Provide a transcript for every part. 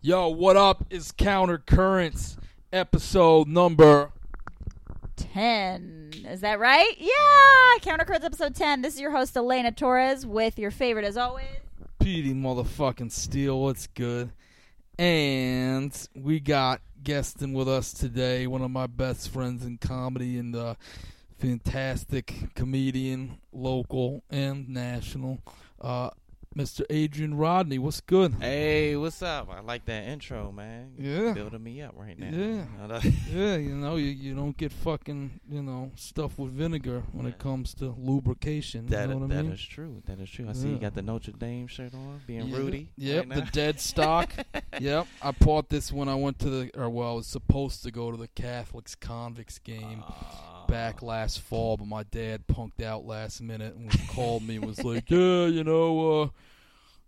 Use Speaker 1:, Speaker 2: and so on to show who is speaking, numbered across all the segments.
Speaker 1: Yo, what up? It's Counter Currents episode number
Speaker 2: 10. Is that right? Yeah! Counter Currents episode 10. This is your host, Elena Torres, with your favorite, as always.
Speaker 1: Petey motherfucking Steel. What's good? And we got guesting with us today one of my best friends in comedy and uh, fantastic comedian, local and national, uh, Mr. Adrian Rodney. What's good?
Speaker 3: Hey, what's up? I like that intro, man.
Speaker 1: Yeah.
Speaker 3: Building me up right now.
Speaker 1: Yeah.
Speaker 3: You know,
Speaker 1: Yeah, you know, you, you don't get fucking, you know, stuff with vinegar when it comes to lubrication.
Speaker 3: That,
Speaker 1: you know what I mean?
Speaker 3: is true. That is true. I see you got the Notre Dame shirt on, being
Speaker 1: Yeah.
Speaker 3: Rudy.
Speaker 1: Yep,
Speaker 3: right
Speaker 1: the dead stock. yep, I bought this when I went to the, or well, I was supposed to go to the Catholics convicts game
Speaker 3: Ah.
Speaker 1: Back last fall, but my dad punked out last minute and was, called me and was like, "Yeah, you know, uh,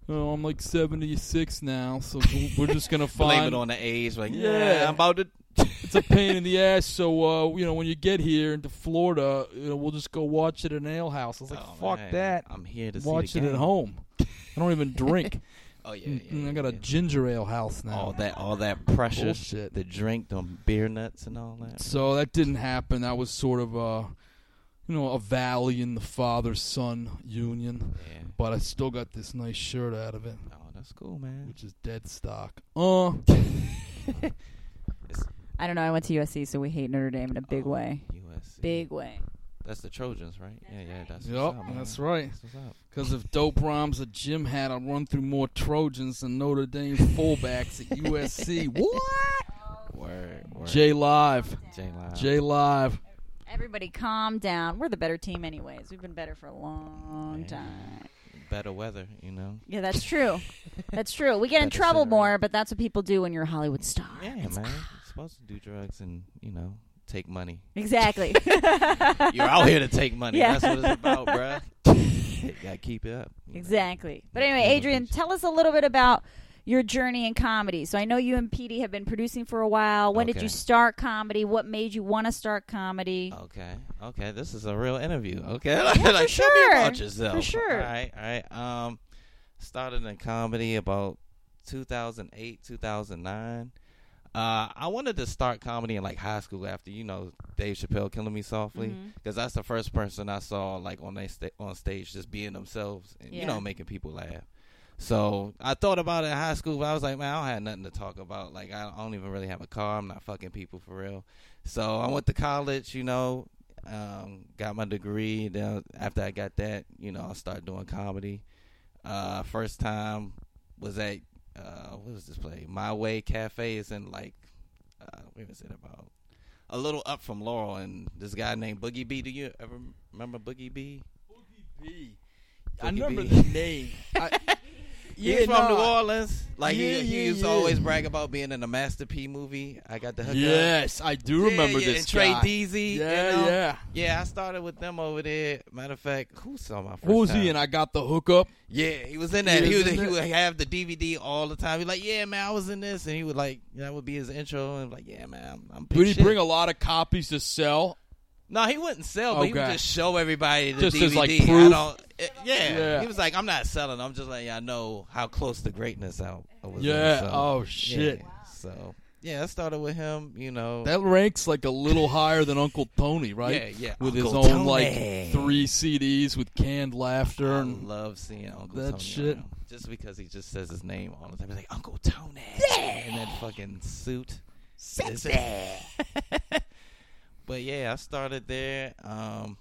Speaker 1: know, I'm like 76 now, so we're just gonna
Speaker 3: Blame
Speaker 1: find
Speaker 3: it on the age. Like,
Speaker 1: Yeah.
Speaker 3: yeah, I'm about to.
Speaker 1: it's a pain in the ass. So uh, you know, when you get here into Florida, you know, we'll just go watch it at an ale house. I was like,
Speaker 3: Oh,
Speaker 1: "Fuck
Speaker 3: man.
Speaker 1: that."
Speaker 3: I'm here to
Speaker 1: Watch it at home. I don't even drink.
Speaker 3: Oh yeah,
Speaker 1: Mm,
Speaker 3: yeah,
Speaker 1: I got a
Speaker 3: yeah.
Speaker 1: ginger ale house now.
Speaker 3: all that, all that pressure,
Speaker 1: Bullshit.
Speaker 3: the drink, them beer nuts and all that.
Speaker 1: So that didn't happen. That was sort of a, you know, a valley in the father-son union.
Speaker 3: Yeah.
Speaker 1: But I still got this nice shirt out of it,
Speaker 3: Oh, that's cool, man.
Speaker 1: which is dead stock. Uh,
Speaker 2: I don't know. I went to USC, so we hate Notre Dame in a big
Speaker 3: Oh,
Speaker 2: way.
Speaker 3: USC.
Speaker 2: Big way.
Speaker 3: That's the Trojans, right? Yeah, yeah. That's
Speaker 1: Yep,
Speaker 3: what's up, man.
Speaker 1: that's right.
Speaker 3: That's what's up.
Speaker 1: because if Dope Rhymes a gym hat, I'll run through more Trojans than Notre Dame fullbacks at USC. What?
Speaker 3: Word, word.
Speaker 1: J Live,
Speaker 3: J Live.
Speaker 1: J Live.
Speaker 2: Everybody calm down. We're the better team, anyways. We've been better for a long
Speaker 3: Man.
Speaker 2: time.
Speaker 3: Better weather, you know.
Speaker 2: Yeah, that's true. that's true. We get in trouble
Speaker 3: scenery.
Speaker 2: more, but that's what people do when you're a Hollywood star.
Speaker 3: Yeah,
Speaker 2: It's-
Speaker 3: man. You're supposed to do drugs and you know take money.
Speaker 2: Exactly.
Speaker 3: You're out here to take money.
Speaker 2: Yeah.
Speaker 3: That's what it's about, bruh. gotta keep it up.
Speaker 2: Exactly. But anyway, Adrian, tell us a little bit about your journey in comedy. So I know you and Petey have been producing for a while. When did you start comedy? What made you want to start comedy?
Speaker 3: Okay, okay. This is a real interview. Okay, like, like,
Speaker 2: for sure.
Speaker 3: about yourself.
Speaker 2: For sure.
Speaker 3: All right, all right. Um, started in comedy about 2008, 2009. Uh, I wanted to start comedy in like high school after you know Dave Chappelle killing me softly because that's the first person I saw like on sta- on stage just being themselves and you know making people laugh. So I thought about it in high school, but I was like, man, I don't have nothing to talk about. Like I don't even really have a car. I'm not fucking people for real. So I went to college, you know, um, got my degree. Then after I got that, you know, I started doing comedy. Uh, first time was at uh, what was this play? My Way Cafe is in like uh, where was it about? A little up from Laurel, and this guy named Boogie B. Do you ever remember Boogie B?
Speaker 1: B.
Speaker 3: I
Speaker 1: I
Speaker 3: remember
Speaker 1: remember
Speaker 3: the
Speaker 1: the name.
Speaker 3: He's from New Orleans. Like
Speaker 1: Yeah,
Speaker 3: he, he
Speaker 1: yeah,
Speaker 3: used to
Speaker 1: yeah.
Speaker 3: always brag about being in a Master P movie. I got the hook up.
Speaker 1: Yes, I do
Speaker 3: Yeah,
Speaker 1: remember
Speaker 3: yeah,
Speaker 1: this
Speaker 3: and Trey
Speaker 1: guy.
Speaker 3: Deasy.
Speaker 1: Yeah,
Speaker 3: you know?
Speaker 1: yeah.
Speaker 3: Yeah, I started with them over there. Matter of fact, who saw my first
Speaker 1: What was
Speaker 3: time?
Speaker 1: he And I got the hookup.
Speaker 3: Yeah, he was in that.
Speaker 1: He
Speaker 3: He,
Speaker 1: was
Speaker 3: he would have the DVD all the time. He's like, "Yeah, man, I was in this," and he would like, that would be his intro, and like, "Yeah, man, I'm,
Speaker 1: Would he
Speaker 3: shit."
Speaker 1: bring a lot of copies to sell?
Speaker 3: No, he wouldn't sell, but he would just show everybody the
Speaker 1: Just
Speaker 3: DVD.
Speaker 1: as, like,
Speaker 3: I
Speaker 1: proof?
Speaker 3: don't, it- yeah.
Speaker 1: Yeah.
Speaker 3: he was like, "I'm not selling. I'm just letting y'all know how close to greatness I, I was." in."
Speaker 1: Yeah.
Speaker 3: So,
Speaker 1: oh shit.
Speaker 3: yeah. So yeah, I started with him. You know,
Speaker 1: That ranks like a little higher than Uncle Tony, right?
Speaker 3: Yeah, yeah.
Speaker 1: With his
Speaker 3: Uncle
Speaker 1: own like three CDs with canned laughter
Speaker 3: I
Speaker 1: and
Speaker 3: love seeing Uncle
Speaker 1: that
Speaker 3: Tony
Speaker 1: shit.
Speaker 3: around. Just because he just says his name all the time. He's like, Uncle Tony. In that fucking suit. Sexy. but yeah, I started there. Um,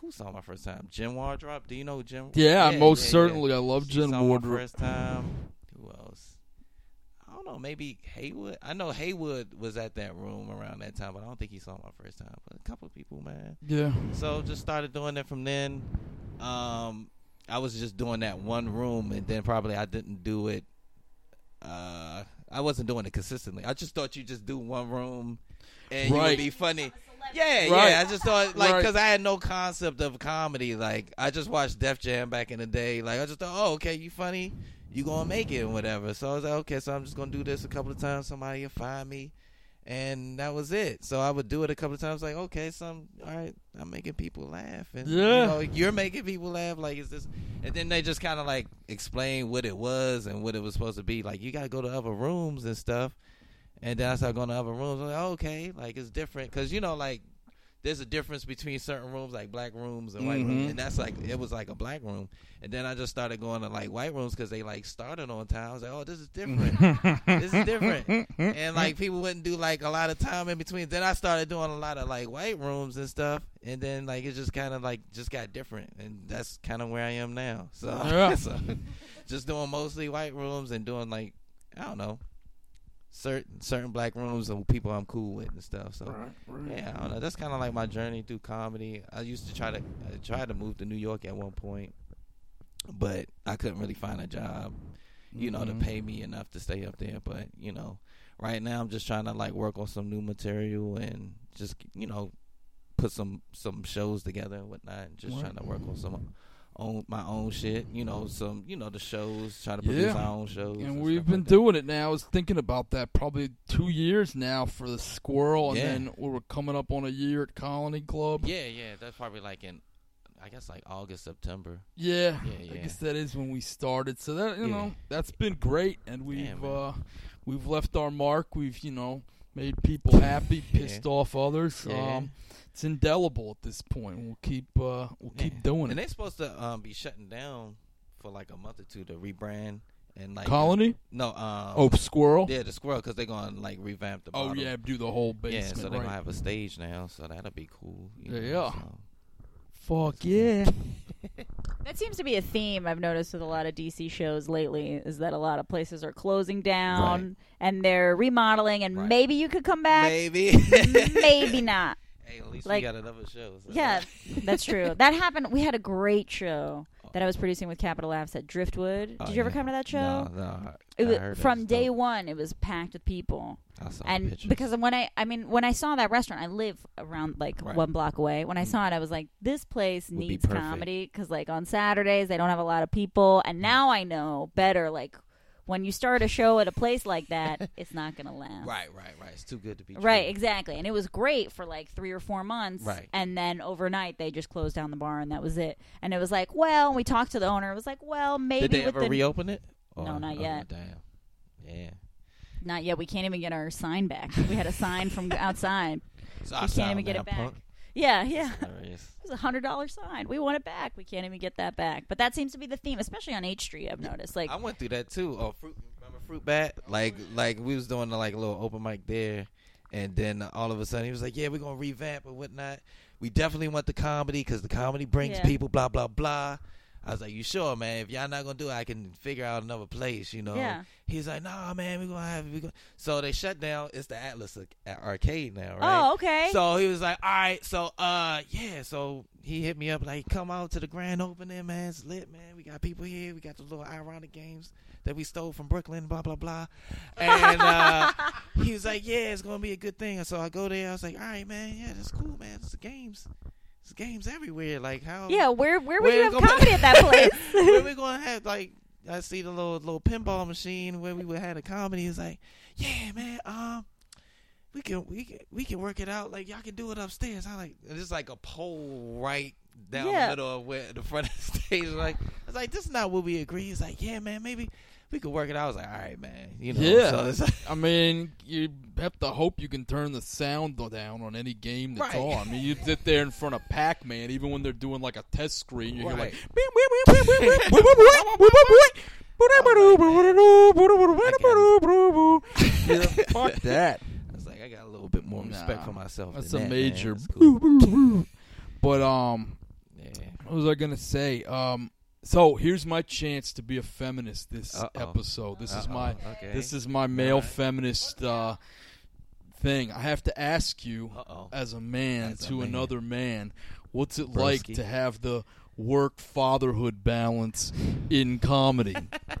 Speaker 3: who saw my first time? Jim Wardrop. Do you know Jim?
Speaker 1: yeah, most
Speaker 3: yeah, yeah.
Speaker 1: certainly. I love
Speaker 3: She
Speaker 1: Jen
Speaker 3: saw my
Speaker 1: Wardrop.
Speaker 3: first time. Who else? I don't know. Maybe Haywood. I know Haywood was at that room around that time, but I don't think he saw my first time. But a couple of people, man.
Speaker 1: Yeah.
Speaker 3: So just started doing it from then. Um, I was just doing that one room, and then probably I didn't do it. Uh, I wasn't doing it consistently. I just thought you just do one room, and you would be funny. Yeah,
Speaker 1: Right.
Speaker 3: yeah. I just thought like
Speaker 1: Right.
Speaker 3: because I had no concept of comedy. Like I just watched Def Jam back in the day. Like I just thought, oh, okay, you funny, you gonna make it and whatever. So I was like, okay, so I'm just gonna do this a couple of times. Somebody will find me, and that was it. So I would do it a couple of times. Like, okay, some all right, I'm making people laugh, and
Speaker 1: Yeah.
Speaker 3: you know, you're making people laugh. Like, is this? And then they just kind of like explain what it was and what it was supposed to be. Like, you got to go to other rooms and stuff. And then I started going to other rooms. I'm like, okay, like it's different because you know, like there's a difference between certain rooms, like black rooms and white
Speaker 1: Mhm.
Speaker 3: rooms, and that's like it was like a black room. And then I just started going to like white rooms because they like started on time. I was like, oh, this is different. this is different. And like people wouldn't do like a lot of time in between. Then I started doing a lot of like white rooms and stuff, and then like it just kind of like just got different, and that's kind of where I am now. So,
Speaker 1: Yeah.
Speaker 3: so just doing mostly white rooms and doing like I don't know certain certain black rooms and people I'm cool with and stuff. So. Yeah, I don't know. That's kind of like my journey through comedy. I used to try to I tried to move to New York at one point, but I couldn't really find a job, you know,
Speaker 1: Mhm.
Speaker 3: to pay me enough to stay up there. But you know, right now I'm just trying to like work on some new material and just you know put some some shows together and whatnot. And just
Speaker 1: Right.
Speaker 3: trying to work on some own my own shit. You know, some you know the shows. Trying to produce
Speaker 1: Yeah.
Speaker 3: our own shows.
Speaker 1: And we've been
Speaker 3: like
Speaker 1: doing it now. I was thinking about that probably two years now for the squirrel, and
Speaker 3: Yeah.
Speaker 1: then we were coming up on a year at Colony Club.
Speaker 3: Yeah, yeah. That's probably like in, I guess like August September.
Speaker 1: Yeah,
Speaker 3: Yeah,
Speaker 1: I guess that is when we started. So that you know that's been great, and we've uh, we've left our mark. We've you know made people happy, pissed off others.
Speaker 3: Yeah.
Speaker 1: Um, it's indelible at this point. We'll keep uh, we'll keep
Speaker 3: Yeah.
Speaker 1: doing
Speaker 3: And
Speaker 1: it.
Speaker 3: And they're supposed to um, be shutting down for like a month or two to rebrand and like
Speaker 1: Colony?
Speaker 3: No, um,
Speaker 1: Oh, squirrel.
Speaker 3: yeah, the squirrel because they're gonna like revamp the.
Speaker 1: Oh
Speaker 3: bottom.
Speaker 1: yeah, do the whole
Speaker 3: yeah. So they're
Speaker 1: right.
Speaker 3: gonna have a stage now, so that'll be cool. you know,
Speaker 1: Yeah.
Speaker 3: so.
Speaker 1: Fuck yeah.
Speaker 2: That seems to be a theme I've noticed with a lot of DC shows lately is that a lot of places are closing down
Speaker 3: Right.
Speaker 2: and they're remodeling and
Speaker 3: Right.
Speaker 2: maybe you could come back,
Speaker 3: Maybe.
Speaker 2: maybe not.
Speaker 3: Hey, at least
Speaker 2: Like-
Speaker 3: we got another show. so-
Speaker 2: Yeah, that's true. That happened. We had a great show that I was producing with Capital Laughs at Driftwood. Did
Speaker 3: Oh,
Speaker 2: you ever
Speaker 3: yeah.
Speaker 2: come to that show?
Speaker 3: No, no. I-
Speaker 2: It
Speaker 3: I
Speaker 2: was, from day one, it was packed with people.
Speaker 3: I saw the
Speaker 2: and because when I, I mean, when I saw that restaurant, I live around like
Speaker 3: Right.
Speaker 2: one block away. When I
Speaker 3: Mm.
Speaker 2: saw it, I was like, this place
Speaker 3: Would
Speaker 2: needs
Speaker 3: perfect.
Speaker 2: comedy because like on Saturdays they don't have a lot of people, and now I know better. Like when you start a show at a place like that, it's not gonna last.
Speaker 3: right, right, right. It's too good to be true.
Speaker 2: Right, exactly. And it was great for like three or four months.
Speaker 3: Right.
Speaker 2: And then overnight they just closed down the bar and that was it. And it was like, well, we talked to the owner. It was like, well, maybe
Speaker 3: Did they ever
Speaker 2: the
Speaker 3: reopen it?
Speaker 2: No, oh, not
Speaker 3: oh,
Speaker 2: yet.
Speaker 3: Damn. Yeah.
Speaker 2: not yet. We can't even get our sign back. We had a sign from outside.
Speaker 3: So
Speaker 2: We
Speaker 3: I
Speaker 2: can't even get it back.
Speaker 3: punk.
Speaker 2: Yeah, yeah.
Speaker 3: Hilarious.
Speaker 2: It was a hundred dollar sign. We want it back. We can't even get that back. But that seems to be the theme, especially on H Street. I've noticed. Like,
Speaker 3: I went through that too. Oh, fruit. Remember fruit bat? Like, like we was doing like a little open mic there, and then all of a sudden he was like, "Yeah, we're gonna revamp and whatnot. We definitely want the comedy because the comedy brings
Speaker 2: Yeah.
Speaker 3: people." Blah blah blah. I was like, "You sure, man? If y'all not gonna do it, I can figure out another place." You know.
Speaker 2: Yeah.
Speaker 3: He's like, "Nah, man, we're gonna have we gonna. So they shut down. It's the Atlas Arcade now, right?
Speaker 2: oh, okay.
Speaker 3: So he was like, "All right, so uh, yeah." So he hit me up like, "Come out to the grand opening, man. It's lit, man. We got people here. We got the little ironic games that we stole from Brooklyn, blah blah blah." And uh, he was like, "Yeah, it's gonna be a good thing." And so I go there. I was like, "All right, man. Yeah, that's cool, man. It's the games. It's games everywhere. Like how?
Speaker 2: yeah, where where would
Speaker 3: Where
Speaker 2: you have comedy at that place?
Speaker 3: where we gonna have like?" I see the little little pinball machine where we would have a comedy. He's like, "Yeah, man. Um, we can we can we can work it out. Like y'all can do it upstairs. I like it's like a pole right down
Speaker 2: Yeah.
Speaker 3: the middle of where the front of the stage. Like it's like, this is not what we agreed. He's like, yeah, man, maybe we could work it out. I was like, all right, man. You know,
Speaker 1: Yeah.
Speaker 3: So like,
Speaker 1: I mean, you have to hope you can turn the sound down on any game that's
Speaker 3: Right.
Speaker 1: on. I mean, you sit there in front of Pac-Man, even when they're doing like a test screen, you hear like.
Speaker 3: Right.
Speaker 1: Yeah, fuck that.
Speaker 3: I was like, I got a little bit more respect
Speaker 1: Nah,
Speaker 3: for myself.
Speaker 1: That's a
Speaker 3: that,
Speaker 1: major.
Speaker 3: Man. That's cool.
Speaker 1: But um,
Speaker 3: Yeah.
Speaker 1: what was I gonna say? Um, so here's my chance to be a feminist this
Speaker 3: Uh-oh.
Speaker 1: episode. This is
Speaker 3: Uh-oh,
Speaker 1: my
Speaker 3: okay.
Speaker 1: this is my male
Speaker 3: Alright.
Speaker 1: feminist uh, thing. I have to ask you,
Speaker 3: Uh-oh.
Speaker 1: as a man
Speaker 3: As a
Speaker 1: to
Speaker 3: man.
Speaker 1: another man, what's it like to have the work fatherhood balance in comedy?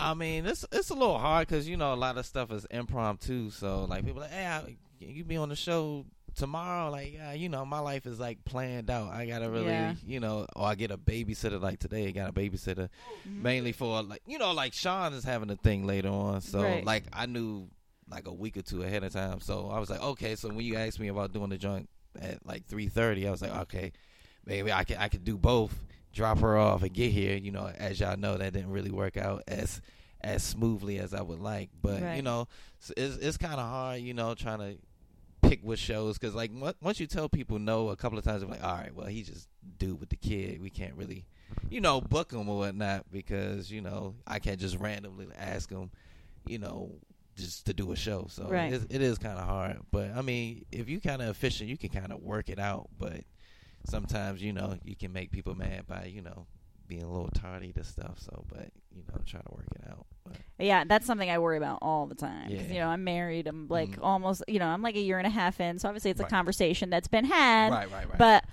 Speaker 3: I mean, it's it's a little hard because you know a lot of stuff is impromptu. So like people like, hey, I, you be on the show tomorrow. Like, yeah, you know, my life is like planned out. I gotta really,
Speaker 2: Yeah.
Speaker 3: you know, or I get a babysitter. Like today, I got a babysitter
Speaker 2: Mhm.
Speaker 3: mainly for like, you know, like Sean is having a thing later on. So
Speaker 2: Right.
Speaker 3: like I knew like a week or two ahead of time. So I was like, okay. So when you asked me about doing the joint at like three thirty, I was like, okay, maybe I can I could do both. Drop her off and get here. You know, as y'all know, that didn't really work out as as smoothly as I would like. But
Speaker 2: Right.
Speaker 3: you know, it's it's kind of hard. You know, trying to pick what shows because like once you tell people no a couple of times, they're like, all right, well he just dude with the kid. We can't really, you know, book him or whatnot because you know I can't just randomly ask him, you know, just to do a show. So
Speaker 2: Right.
Speaker 3: it, it is kind of hard. But I mean, if you kind of efficient, you can kind of work it out. But sometimes you know you can make people mad by you know being a little tardy to stuff. So, but you know, try to work it out. But
Speaker 2: Yeah, that's something I worry about all the time.
Speaker 3: Yeah.
Speaker 2: You know, I'm married. I'm like
Speaker 3: Mhm.
Speaker 2: almost, you know, I'm like a year and a half in. So obviously, it's a conversation that's been had.
Speaker 3: right, right, right.
Speaker 2: But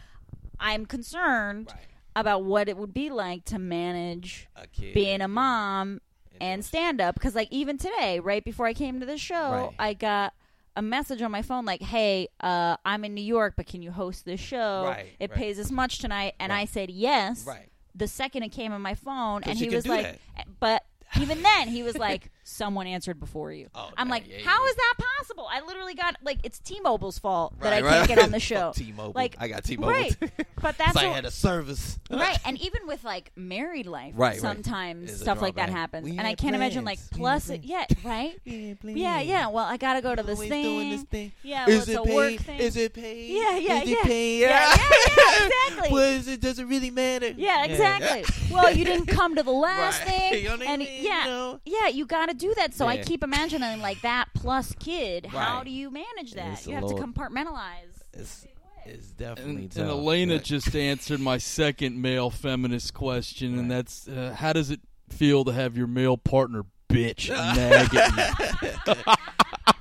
Speaker 2: I'm concerned
Speaker 3: right.
Speaker 2: about what it would be like to manage
Speaker 3: A kid
Speaker 2: being a mom
Speaker 3: and
Speaker 2: stand up. Because like even today, right before I came to the show,
Speaker 3: Right.
Speaker 2: I got a message on my phone like, "Hey, uh, I'm in New York, but can you host this show?
Speaker 3: Right,
Speaker 2: it
Speaker 3: right.
Speaker 2: pays this much tonight." And I said yes.
Speaker 3: right.
Speaker 2: The second it came on my phone, and he was like,
Speaker 3: that.
Speaker 2: eh, "But." Even then, he was like, "Someone answered before you."
Speaker 3: Oh,
Speaker 2: I'm like,
Speaker 3: yeah,
Speaker 2: "How
Speaker 3: yeah.
Speaker 2: is that possible?" I literally got like it's T-Mobile's fault that I
Speaker 3: Right,
Speaker 2: can't get on the show.
Speaker 3: T-Mobile.
Speaker 2: Like,
Speaker 3: I got T-Mobile.
Speaker 2: right. But that's
Speaker 3: so I had a service.
Speaker 2: right and even with like married life
Speaker 3: Right, right.
Speaker 2: sometimes
Speaker 3: Is a
Speaker 2: stuff like that happens
Speaker 3: We
Speaker 2: and i can't imagine like plus it yeah right
Speaker 3: yeah,
Speaker 2: yeah well i gotta go to this
Speaker 3: Always
Speaker 2: thing.
Speaker 3: doing this thing.
Speaker 2: yeah well,
Speaker 3: Is
Speaker 2: it's
Speaker 3: it
Speaker 2: a
Speaker 3: paid?
Speaker 2: work thing
Speaker 3: Is it paid?
Speaker 2: Yeah, yeah,
Speaker 3: Is
Speaker 2: yeah.
Speaker 3: it paid?
Speaker 2: Yeah, yeah, yeah, exactly.
Speaker 3: Well, it, does it really matter?
Speaker 2: yeah exactly well you didn't come to the last thing
Speaker 3: You know what I
Speaker 2: and yeah yeah you gotta do that so i
Speaker 3: Yeah.
Speaker 2: keep imagining like that plus kid how
Speaker 3: Right.
Speaker 2: do you manage that
Speaker 3: It's
Speaker 2: you have
Speaker 3: little-
Speaker 2: to compartmentalize
Speaker 3: It's, it's definitely
Speaker 1: And,
Speaker 3: tough.
Speaker 1: and Elena
Speaker 3: but-
Speaker 1: just answered my second male feminist question, and that's uh, how does it feel to have your male partner bitch and nag at you?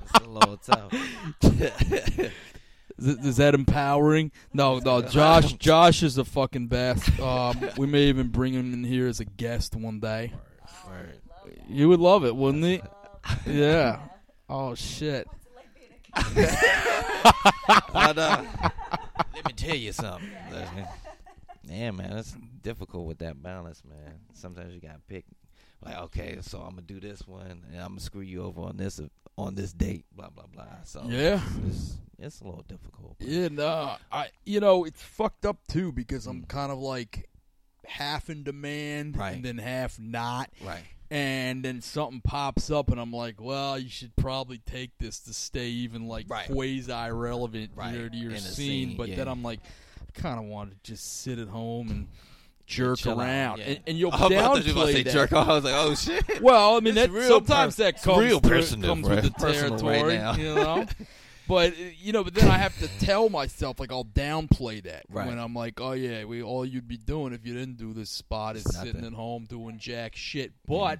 Speaker 3: it's a little tough.
Speaker 1: Is, it- is that empowering? No, no. Josh, Josh is a fucking best. Um, we may even bring him in here as a guest one day.
Speaker 3: Word.
Speaker 1: You would love it, wouldn't he? Yeah. Oh shit.
Speaker 3: I know. Let me tell you something. Yeah, man, it's difficult with that balance, man. Sometimes you gotta pick. Like, okay, so I'm gonna do this one, and I'm gonna screw you over on this on this date, blah blah blah. So
Speaker 1: Yeah.
Speaker 3: it's, it's a little difficult.
Speaker 1: Yeah, no, I you know it's fucked up too because I'm
Speaker 3: Mm.
Speaker 1: kind of like half in demand
Speaker 3: Right.
Speaker 1: and then half not,
Speaker 3: Right.
Speaker 1: And then something pops up and I'm like, well, you should probably take this to stay even like
Speaker 3: Right.
Speaker 1: quasi relevant
Speaker 3: Right.
Speaker 1: to your scene.
Speaker 3: scene,
Speaker 1: But then. I'm like, I kind of want to just sit at home and jerk
Speaker 3: chill
Speaker 1: around,
Speaker 3: yeah.
Speaker 1: and, and you'll
Speaker 3: Oh, I thought you were
Speaker 1: downplay
Speaker 3: say
Speaker 1: that.
Speaker 3: jerk off. I was like, oh shit.
Speaker 1: Well, I mean, that sometimes
Speaker 3: per-
Speaker 1: that comes
Speaker 3: real personal,
Speaker 1: comes
Speaker 3: bro.
Speaker 1: with the
Speaker 3: right
Speaker 1: territory,
Speaker 3: now.
Speaker 1: you know. But you know, but then I have to tell myself like I'll downplay that
Speaker 3: Right.
Speaker 1: when I'm like, oh yeah, we all you'd be doing if you didn't do this spot is
Speaker 3: It's
Speaker 1: sitting at home doing jack shit. But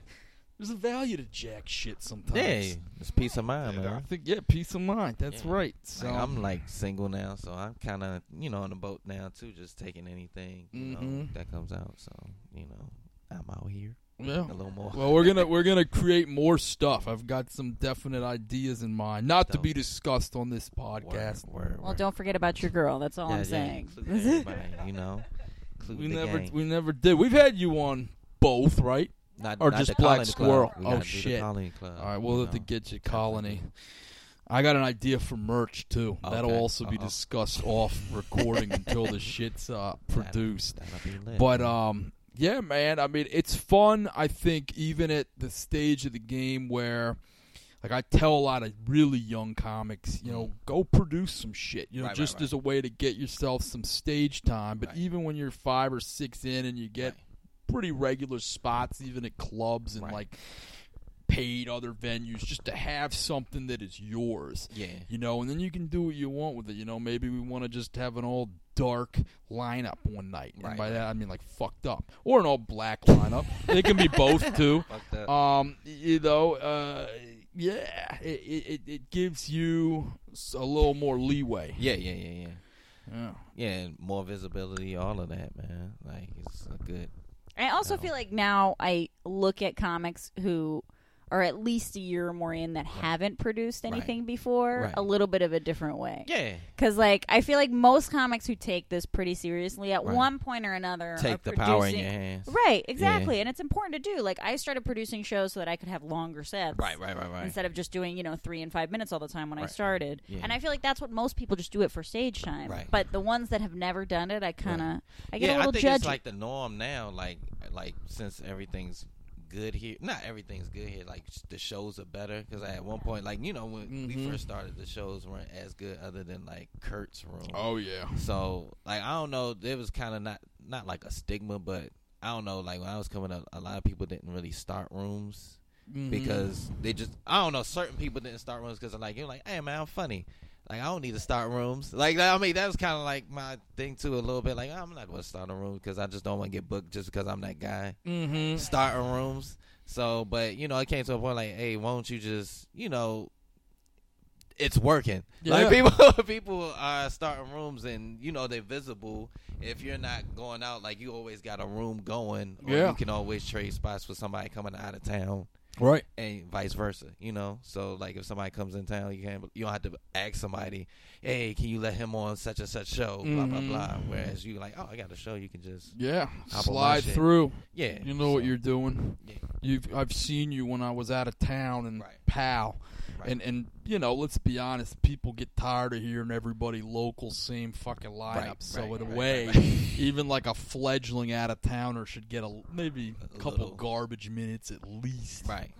Speaker 1: there's a value to jack shit sometimes.
Speaker 3: Yeah, it's peace of mind,
Speaker 1: I
Speaker 3: man.
Speaker 1: think yeah, peace of mind. That's
Speaker 3: Yeah.
Speaker 1: right. So
Speaker 3: Like, I'm like single now, so I'm kind of you know on the boat now too, just taking anything you know
Speaker 1: Mhm.
Speaker 3: that comes out. So you know, I'm out here
Speaker 1: yeah.
Speaker 3: a little more.
Speaker 1: Well, we're gonna we're gonna create more stuff. I've got some definite ideas in mind, not to be discussed on this podcast.
Speaker 3: Word, word,
Speaker 2: well
Speaker 3: word.
Speaker 2: don't forget about your girl that's all
Speaker 3: Yeah,
Speaker 2: i'm
Speaker 3: yeah,
Speaker 2: saying
Speaker 3: include everybody, you know, include
Speaker 1: We
Speaker 3: the
Speaker 1: never
Speaker 3: gang.
Speaker 1: we never did. We've had you on both, right?
Speaker 3: not,
Speaker 1: or
Speaker 3: not
Speaker 1: just
Speaker 3: the
Speaker 1: Black
Speaker 3: Colony
Speaker 1: Squirrel.
Speaker 3: Club. We
Speaker 1: Oh,
Speaker 3: gotta do the
Speaker 1: shit.
Speaker 3: Colony Club,
Speaker 1: All right, we'll
Speaker 3: you
Speaker 1: have to
Speaker 3: know.
Speaker 1: get you colony. I got an idea for merch too. That'll
Speaker 3: Okay.
Speaker 1: also be
Speaker 3: Uh-oh.
Speaker 1: discussed off recording until the shit's uh, produced.
Speaker 3: That'll be lit.
Speaker 1: But um, yeah, man. I mean, it's fun. I think even at the stage of the game where, like, I tell a lot of really young comics, you know, go produce some shit. You know,
Speaker 3: Mm. Right, right,
Speaker 1: just
Speaker 3: right.
Speaker 1: as a way to get yourself some stage time. But
Speaker 3: Right.
Speaker 1: even when you're five or six in and you get
Speaker 3: Right.
Speaker 1: pretty regular spots, even at clubs and
Speaker 3: Right.
Speaker 1: like paid other venues, just to have something that is yours
Speaker 3: yeah,
Speaker 1: you know, and then you can do what you want with it. You know, maybe we want to just have an all dark lineup one night, and by that I mean like fucked up, or an all black lineup. it can be both too.
Speaker 3: Fucked up.
Speaker 1: Um, you know, uh, yeah, it, it it gives you a little more leeway.
Speaker 3: yeah, yeah, yeah, yeah.
Speaker 1: Yeah.
Speaker 3: Yeah, and more visibility, all of that, man. Like it's a good.
Speaker 2: I also
Speaker 3: No.
Speaker 2: feel like now I look at comics who are at least a year or more in that haven't produced
Speaker 3: Right.
Speaker 2: anything before
Speaker 3: Right.
Speaker 2: a little bit of a different way.
Speaker 3: Yeah.
Speaker 2: Because, like, I feel like most comics who take this pretty seriously at
Speaker 3: Right.
Speaker 2: one point or another are
Speaker 3: Take the power in your hands.
Speaker 2: Right, exactly. And it's important to do. Like, I started producing shows so that I could have longer sets.
Speaker 3: Right, right, right, right.
Speaker 2: Instead of just doing, you know, three and five minutes all the time when I started.
Speaker 3: Yeah.
Speaker 2: And I feel like that's what most people just do it for stage time.
Speaker 3: Right.
Speaker 2: But the ones that have never done it, I kind of, I get
Speaker 3: yeah,
Speaker 2: a little
Speaker 3: I think
Speaker 2: judgy.
Speaker 3: it's like the norm now. Like, like since everything's good here, not everything's good here. Like the shows are better because at one point, like you know, when we
Speaker 1: Mhm.
Speaker 3: first started, the shows weren't as good, other than like Kurt's room.
Speaker 1: Oh yeah.
Speaker 3: So like I don't know, it was kind of not not like a stigma, but I don't know. Like when I was coming up, a lot of people didn't really start rooms
Speaker 1: Mhm.
Speaker 3: because they just I don't know. Certain people didn't start rooms because like you're like, hey man, I'm funny. Like I don't need to start rooms. Like I mean, that was kind of like my thing too, a little bit. Like I'm not going to start a room because I just don't want to get booked just because I'm that guy
Speaker 1: Mhm.
Speaker 3: starting rooms. So, but you know, it came to a point like, hey, why don't you just, you know, it's working. Like people, people are starting rooms, and you know they're visible. If you're not going out, like you always got a room going, or
Speaker 1: Yeah.
Speaker 3: you can always trade spots with somebody coming out of town,
Speaker 1: Right.
Speaker 3: and vice versa. You know, so like if somebody comes in town, you can't you don't have to ask somebody, hey, can you let him on such and such show, blah blah
Speaker 1: Mhm.
Speaker 3: blah. Whereas you like, oh, I got a show, you can just
Speaker 1: Yeah.
Speaker 3: Hop on my
Speaker 1: Slide through.
Speaker 3: yeah,
Speaker 1: You know what you're doing.
Speaker 3: yeah,
Speaker 1: You've I've seen you when I was out of town and
Speaker 3: Right.
Speaker 1: pal.
Speaker 3: Right.
Speaker 1: And and you know, let's be honest, people get tired of hearing everybody local same fucking lineup.
Speaker 3: Right,
Speaker 1: so
Speaker 3: right,
Speaker 1: in a way, even like a fledgling out of towner should get a maybe
Speaker 3: A
Speaker 1: a couple
Speaker 3: little.
Speaker 1: garbage minutes at least.
Speaker 3: right.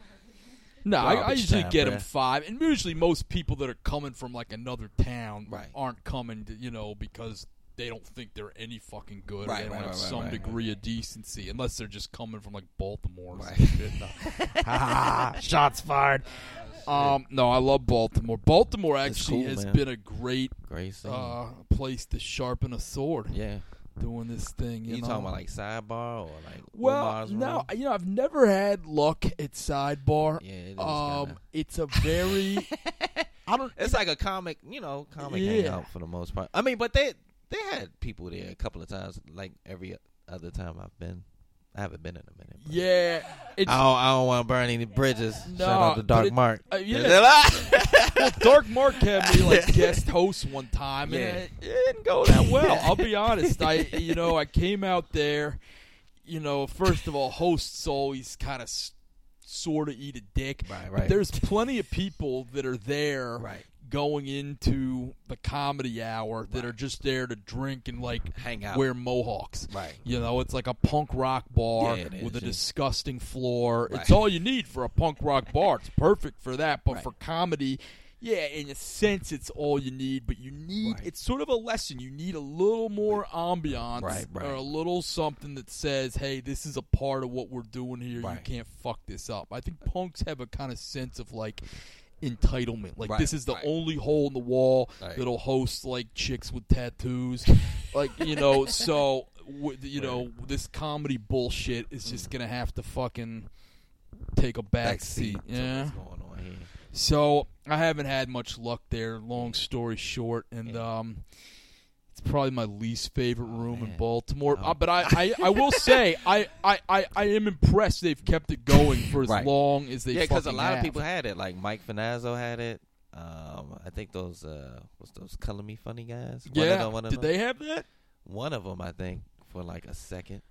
Speaker 1: No, I, I usually
Speaker 3: time,
Speaker 1: get them five, and usually most people that are coming from like another town
Speaker 3: Right.
Speaker 1: aren't coming, to, you know, because they don't think they're any fucking good, or
Speaker 3: Right,
Speaker 1: they don't
Speaker 3: right,
Speaker 1: have
Speaker 3: right, right,
Speaker 1: some
Speaker 3: right.
Speaker 1: degree of decency, unless they're just coming from like Baltimore. Or
Speaker 3: Right.
Speaker 1: shit. No. Shots fired. Um, no, I love Baltimore. Baltimore actually
Speaker 3: cool,
Speaker 1: has
Speaker 3: man.
Speaker 1: been a great
Speaker 3: Great
Speaker 1: uh, place to sharpen a sword
Speaker 3: yeah.
Speaker 1: doing this thing. You,
Speaker 3: You,
Speaker 1: know?
Speaker 3: talking about like sidebar or like
Speaker 1: Well, no,
Speaker 3: room?
Speaker 1: you know, I've never had luck at Sidebar.
Speaker 3: Yeah, it is
Speaker 1: Um,
Speaker 3: kinda-
Speaker 1: it's a very I don't.
Speaker 3: it's like a comic, you know, comic
Speaker 1: Yeah.
Speaker 3: hangout for the most part. I mean, but they they had people there a couple of times, like every other time I've been. I haven't been in a minute. but-
Speaker 1: Yeah,
Speaker 3: I don't, I don't want to burn any bridges.
Speaker 1: No,
Speaker 3: Shout out to Dark
Speaker 1: it-
Speaker 3: Mark.
Speaker 1: uh, yeah. well, Dark Mark had me like guest host one time, and it, it didn't go that well. I'll be honest. I, you know, I came out there. You know, first of all, hosts always kind of sort of eat a dick.
Speaker 3: Right,
Speaker 1: But
Speaker 3: right.
Speaker 1: there's plenty of people that are there
Speaker 3: right.
Speaker 1: Going into the comedy hour that
Speaker 3: Right.
Speaker 1: are just there to drink and like
Speaker 3: Hang out.
Speaker 1: wear mohawks.
Speaker 3: Right.
Speaker 1: You know, it's like a punk rock bar
Speaker 3: Yeah,
Speaker 1: with
Speaker 3: is,
Speaker 1: a
Speaker 3: yeah.
Speaker 1: disgusting floor.
Speaker 3: Right.
Speaker 1: It's all you need for a punk rock bar. It's perfect for that. But
Speaker 3: Right.
Speaker 1: for comedy, yeah, in a sense, it's all you need. But you need, it's sort of a lesson. You need a little more ambiance or a little something that says, hey, this is a part of what we're doing here. You can't fuck this up. I think punks have a kind of sense of like, entitlement like
Speaker 3: Right,
Speaker 1: this is the
Speaker 3: right.
Speaker 1: only hole in the wall
Speaker 3: Right.
Speaker 1: that'll host like chicks with tattoos like you know so w- you know this comedy bullshit is just gonna have to fucking take a back, seat yeah
Speaker 3: going on
Speaker 1: so i haven't had much luck there long story short and
Speaker 3: Yeah.
Speaker 1: um it's probably my least favorite room in. Baltimore,
Speaker 3: Oh.
Speaker 1: uh, but I, I, I will say I, I, I, I am impressed they've kept it going for as
Speaker 3: Right.
Speaker 1: long as they
Speaker 3: yeah, because a lot
Speaker 1: have.
Speaker 3: of people had it. Like Mike Finazzo had it. Um, I think those uh, what's those color me funny guys. One
Speaker 1: yeah,
Speaker 3: of them, one of
Speaker 1: did
Speaker 3: them.
Speaker 1: they have that?
Speaker 3: One of them, I think, for like a second,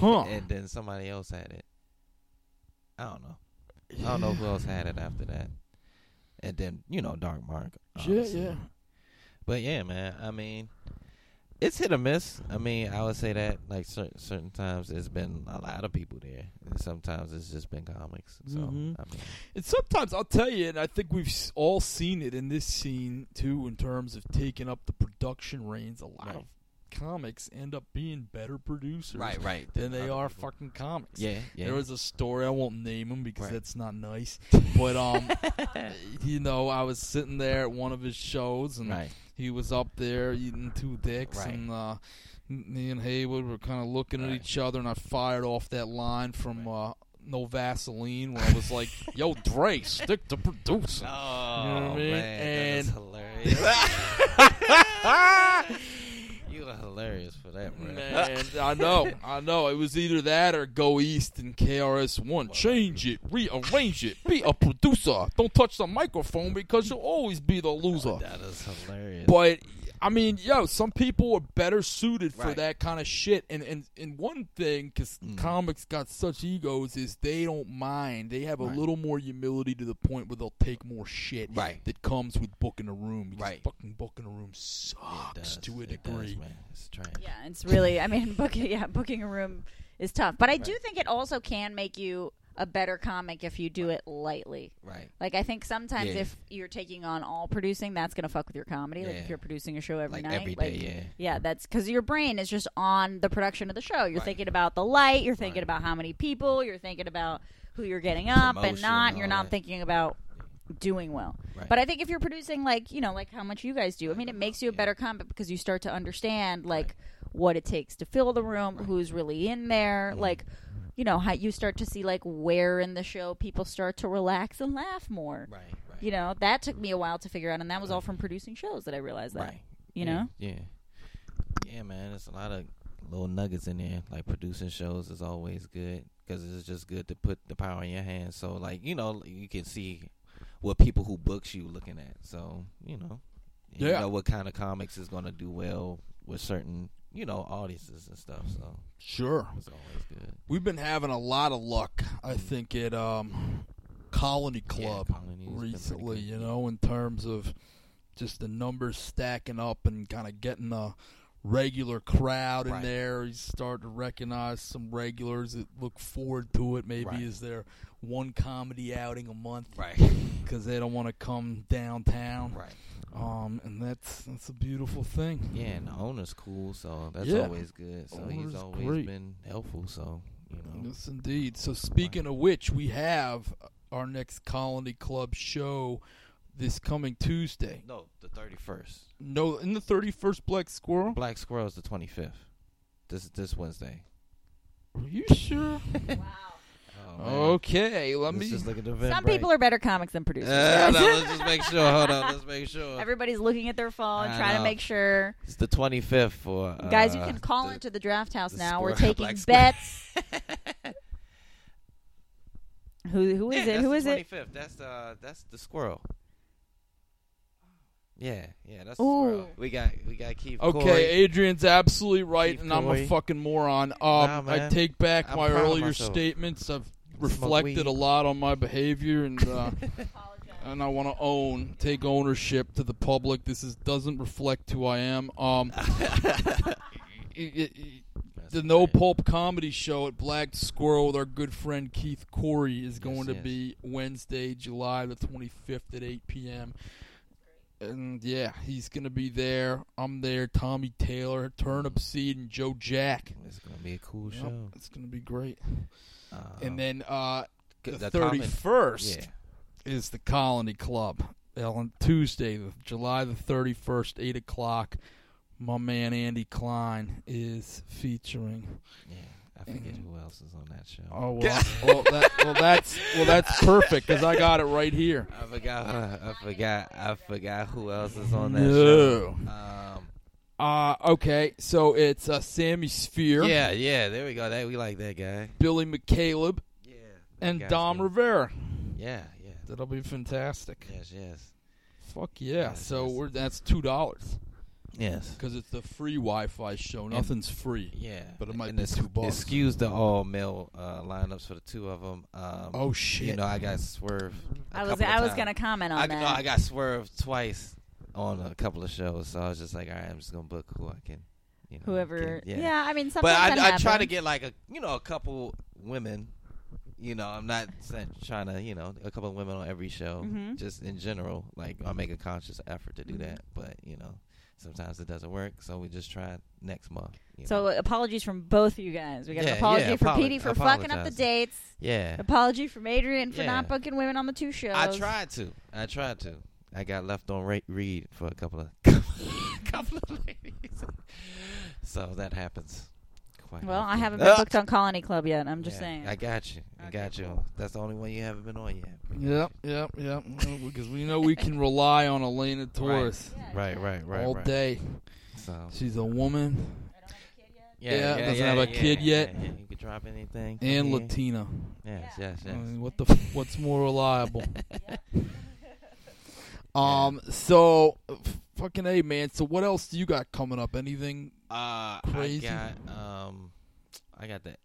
Speaker 1: Huh?
Speaker 3: and then somebody else had it. I don't know. I don't know who else had it after that. And then you know Dark Mark.
Speaker 1: Yeah, yeah.
Speaker 3: But yeah, man. I mean, it's hit or miss. I mean, I would say that like certain certain times it's been a lot of people there, and sometimes it's just been comics. So
Speaker 1: Mhm.
Speaker 3: I mean,
Speaker 1: And sometimes I'll tell you, and I think we've all seen it in this scene too, in terms of taking up the production reins. A lot
Speaker 3: Right.
Speaker 1: of comics end up being better producers
Speaker 3: right right,
Speaker 1: than they are
Speaker 3: people.
Speaker 1: fucking comics.
Speaker 3: Yeah, yeah.
Speaker 1: There was a story I won't name him because
Speaker 3: Right.
Speaker 1: that's not nice. But um, you know, I was sitting there at one of his shows, and
Speaker 3: right.
Speaker 1: He was up there eating two dicks,
Speaker 3: Right.
Speaker 1: and uh, me and Haywood were kind of looking at
Speaker 3: Right.
Speaker 1: each other, and I fired off that line from uh, No Vaseline, where I was like, "Yo, Dre, stick to producing."
Speaker 3: Oh
Speaker 1: You know what I mean?
Speaker 3: man,
Speaker 1: And-
Speaker 3: hilarious. hilarious for that, bro.
Speaker 1: Man, I know, I know. It was either that or go east and KRS One. Change it, rearrange it, be a producer. Don't touch the microphone because you'll always be the loser.
Speaker 3: that is hilarious.
Speaker 1: But I mean, yo, some people are better suited for
Speaker 3: Right.
Speaker 1: that kind of shit. And and, and one thing, because
Speaker 3: Mm.
Speaker 1: comics got such egos, is they don't mind. They have a
Speaker 3: Right.
Speaker 1: little more humility to the point where they'll take more shit
Speaker 3: Right.
Speaker 1: that comes with booking a room. Because
Speaker 3: Right.
Speaker 1: fucking booking a room sucks to a
Speaker 3: It does,
Speaker 1: degree.
Speaker 3: man. It's trash.
Speaker 2: Yeah, it's really. I mean, booking. Yeah, booking a room is tough, but I do think it also can make you a better comic if you do it lightly.
Speaker 3: Right.
Speaker 2: Like I think sometimes
Speaker 3: Yeah.
Speaker 2: if you're taking on all producing, that's gonna fuck with your comedy. Like if you're producing a show every
Speaker 3: Like
Speaker 2: night,
Speaker 3: every day,
Speaker 2: like,
Speaker 3: yeah.
Speaker 2: yeah, that's because your brain is just on the production of the show. You're
Speaker 3: Right.
Speaker 2: thinking about the light, you're thinking
Speaker 3: Right.
Speaker 2: about how many people, you're thinking about who you're getting up and not. and You're not
Speaker 3: that.
Speaker 2: thinking about doing well.
Speaker 3: Right.
Speaker 2: But I think if you're producing like you know like how much you guys do, I mean, it makes you a
Speaker 3: Yeah.
Speaker 2: better comic because you start to understand like what it takes to fill the room, who's really in there, like. You know how you start to see like where in the show people start to relax and laugh more.
Speaker 3: Right. Right.
Speaker 2: You know that took me a while to figure out, and that was all from producing shows that I realized that.
Speaker 3: Right.
Speaker 2: You
Speaker 3: yeah,
Speaker 2: know,
Speaker 3: Yeah. Yeah, man. There's a lot of little nuggets in there. Like producing shows is always good because it's just good to put the power in your hands. So, like, you know, you can see what people who books you looking at. So, you know, you
Speaker 1: Yeah.
Speaker 3: know what kind of comics is going to do well with certain, you know, audiences and stuff. So
Speaker 1: Sure.
Speaker 3: it's always good.
Speaker 1: We've been having a lot of luck, I think, at um, Colony Club
Speaker 3: pretty
Speaker 1: recently, you know, in terms of just the numbers stacking up and kind of getting a regular crowd in
Speaker 3: Right.
Speaker 1: there. He's starting to recognize some regulars that look forward to it. Maybe
Speaker 3: Right.
Speaker 1: is there one comedy outing a month
Speaker 3: Right.
Speaker 1: because they don't want to come downtown.
Speaker 3: right.
Speaker 1: Um, and that's that's a beautiful thing.
Speaker 3: Yeah, and the owner's cool, so that's
Speaker 1: Yeah.
Speaker 3: always good. So
Speaker 1: Owner's
Speaker 3: he's always
Speaker 1: great.
Speaker 3: been helpful. So you know,
Speaker 1: Yes, indeed. So, speaking of which, we have our next Colony Club show this coming Tuesday.
Speaker 3: no, the thirty first.
Speaker 1: No, in the 31st Black Squirrel.
Speaker 3: Black Squirrel is the twenty fifth. This this Wednesday.
Speaker 1: Are you sure?
Speaker 2: wow.
Speaker 3: Oh,
Speaker 1: okay, let
Speaker 3: Let's
Speaker 1: me.
Speaker 3: just look at the
Speaker 2: Some people are better comics than producers.
Speaker 3: Uh,
Speaker 2: guys.
Speaker 3: no, let's just make sure. Hold on, let's make sure.
Speaker 2: Everybody's looking at their phone,
Speaker 3: I
Speaker 2: trying to make sure.
Speaker 3: it's the twenty fifth for uh,
Speaker 2: Guys, you can call
Speaker 3: the-
Speaker 2: into the draft house
Speaker 3: the
Speaker 2: now. We're taking
Speaker 3: Black
Speaker 2: bets. Who who is
Speaker 3: Yeah,
Speaker 2: it? Who is
Speaker 3: that's
Speaker 2: it?
Speaker 3: 25th. That's the that's the squirrel. Yeah, yeah, that's
Speaker 2: Ooh.
Speaker 3: squirrel. We got we got Keith.
Speaker 1: Okay,
Speaker 3: Corey.
Speaker 1: Adrian's absolutely right,
Speaker 3: Keith
Speaker 1: and I'm a fucking moron. Um,
Speaker 3: Nah,
Speaker 1: I take back
Speaker 3: I'm
Speaker 1: my earlier
Speaker 3: myself.
Speaker 1: statements. I've
Speaker 3: Smoke
Speaker 1: reflected a lot on my behavior, and uh, and I want to own, take ownership to the public. This is doesn't reflect who I am. Um, it- it- it- the No. Pulp Comedy Show at Black Squirrel with our good friend Keith Corey is going to
Speaker 3: yes.
Speaker 1: be Wednesday, July the 25th at 8 p.m. And yeah, he's going to be there. I'm there. Tommy Taylor, Turnip Seed, and Joe Jack.
Speaker 3: It's gonna be a cool
Speaker 1: Yep,
Speaker 3: show.
Speaker 1: it's going to be great.
Speaker 3: Uh,
Speaker 1: and then uh, the,
Speaker 3: comment-
Speaker 1: 31st
Speaker 3: yeah,
Speaker 1: is the Colony Club. Well, On Tuesday, the- July the 31st, 8 o'clock, my man Andy Klein is featuring.
Speaker 3: yeah. I forget who else is on that show.
Speaker 1: Oh well, well, that, well that's well that's perfect because I got it right here.
Speaker 3: I forgot. I forgot. I forgot who else is on that
Speaker 1: No.
Speaker 3: show. Um,
Speaker 1: Uh okay, so it's uh, Sammy Sphere,
Speaker 3: yeah, yeah. There we go. That we like that guy.
Speaker 1: Billy McCaleb,
Speaker 3: Yeah.
Speaker 1: and Dom
Speaker 3: good.
Speaker 1: Rivera.
Speaker 3: Yeah, yeah.
Speaker 1: That'll be fantastic.
Speaker 3: Yes, yes,
Speaker 1: Fuck yeah!
Speaker 3: Yes,
Speaker 1: so
Speaker 3: yes.
Speaker 1: we're that's two dollars
Speaker 3: yes.
Speaker 1: because it's the free Wi-Fi show. Nothing's free.
Speaker 3: Yeah,
Speaker 1: But it might
Speaker 3: and
Speaker 1: be two bucks.
Speaker 3: Excuse the all male uh, lineups for the two of them. Um,
Speaker 1: Oh shit!
Speaker 3: you know I got swerved. a
Speaker 2: I was
Speaker 3: couple of
Speaker 2: I was
Speaker 3: times.
Speaker 2: gonna comment on
Speaker 3: I,
Speaker 2: that.
Speaker 3: no, I got swerved twice on a couple of shows, so I was just like, all right, I'm just gonna book who I can. You know,
Speaker 2: Whoever,
Speaker 3: can-
Speaker 2: yeah. I mean,
Speaker 3: But
Speaker 2: sometimes
Speaker 3: I, I try to get like a you know a couple women. You know, I'm not trying to you know a couple of women on every show.
Speaker 2: Mhm.
Speaker 3: Just in general, like I make a conscious effort to do
Speaker 2: Mhm.
Speaker 3: that. But you know, sometimes it doesn't work, so we just try next month. you
Speaker 2: So
Speaker 3: know.
Speaker 2: apologies from both of you guys. We got
Speaker 3: Yeah,
Speaker 2: an apology
Speaker 3: yeah,
Speaker 2: for
Speaker 3: apolo-
Speaker 2: Petey for fucking up the dates.
Speaker 3: yeah,
Speaker 2: Apology from Adrian for
Speaker 3: Yeah.
Speaker 2: not booking women on the two shows.
Speaker 3: I tried to. I tried to. I got left on ra- read for a couple of couple of ladies. so that happens. Quite
Speaker 2: Well, I haven't been
Speaker 3: Ah!
Speaker 2: booked on Colony Club yet. I'm just
Speaker 3: Yeah,
Speaker 2: saying.
Speaker 3: I got you. I
Speaker 2: Okay,
Speaker 3: got you. That's the only one you haven't been on yet.
Speaker 1: Yep, yep, yep. Because we know we can rely on Elena Torres
Speaker 2: Yeah,
Speaker 3: Right, right, right,
Speaker 1: all
Speaker 3: right.
Speaker 1: day.
Speaker 3: So
Speaker 1: She's a woman
Speaker 3: yeah,
Speaker 1: Yeah, doesn't have a kid yet.
Speaker 3: Yeah, You can drop anything.
Speaker 1: and. Latina.
Speaker 3: Yes, yes,
Speaker 1: I
Speaker 3: yes.
Speaker 1: mean, what the? f- What's more reliable? Um. So, f- fucking a man. So, what else do you got coming up? Anything?
Speaker 3: Uh,
Speaker 1: Crazy.
Speaker 3: I got um, I got the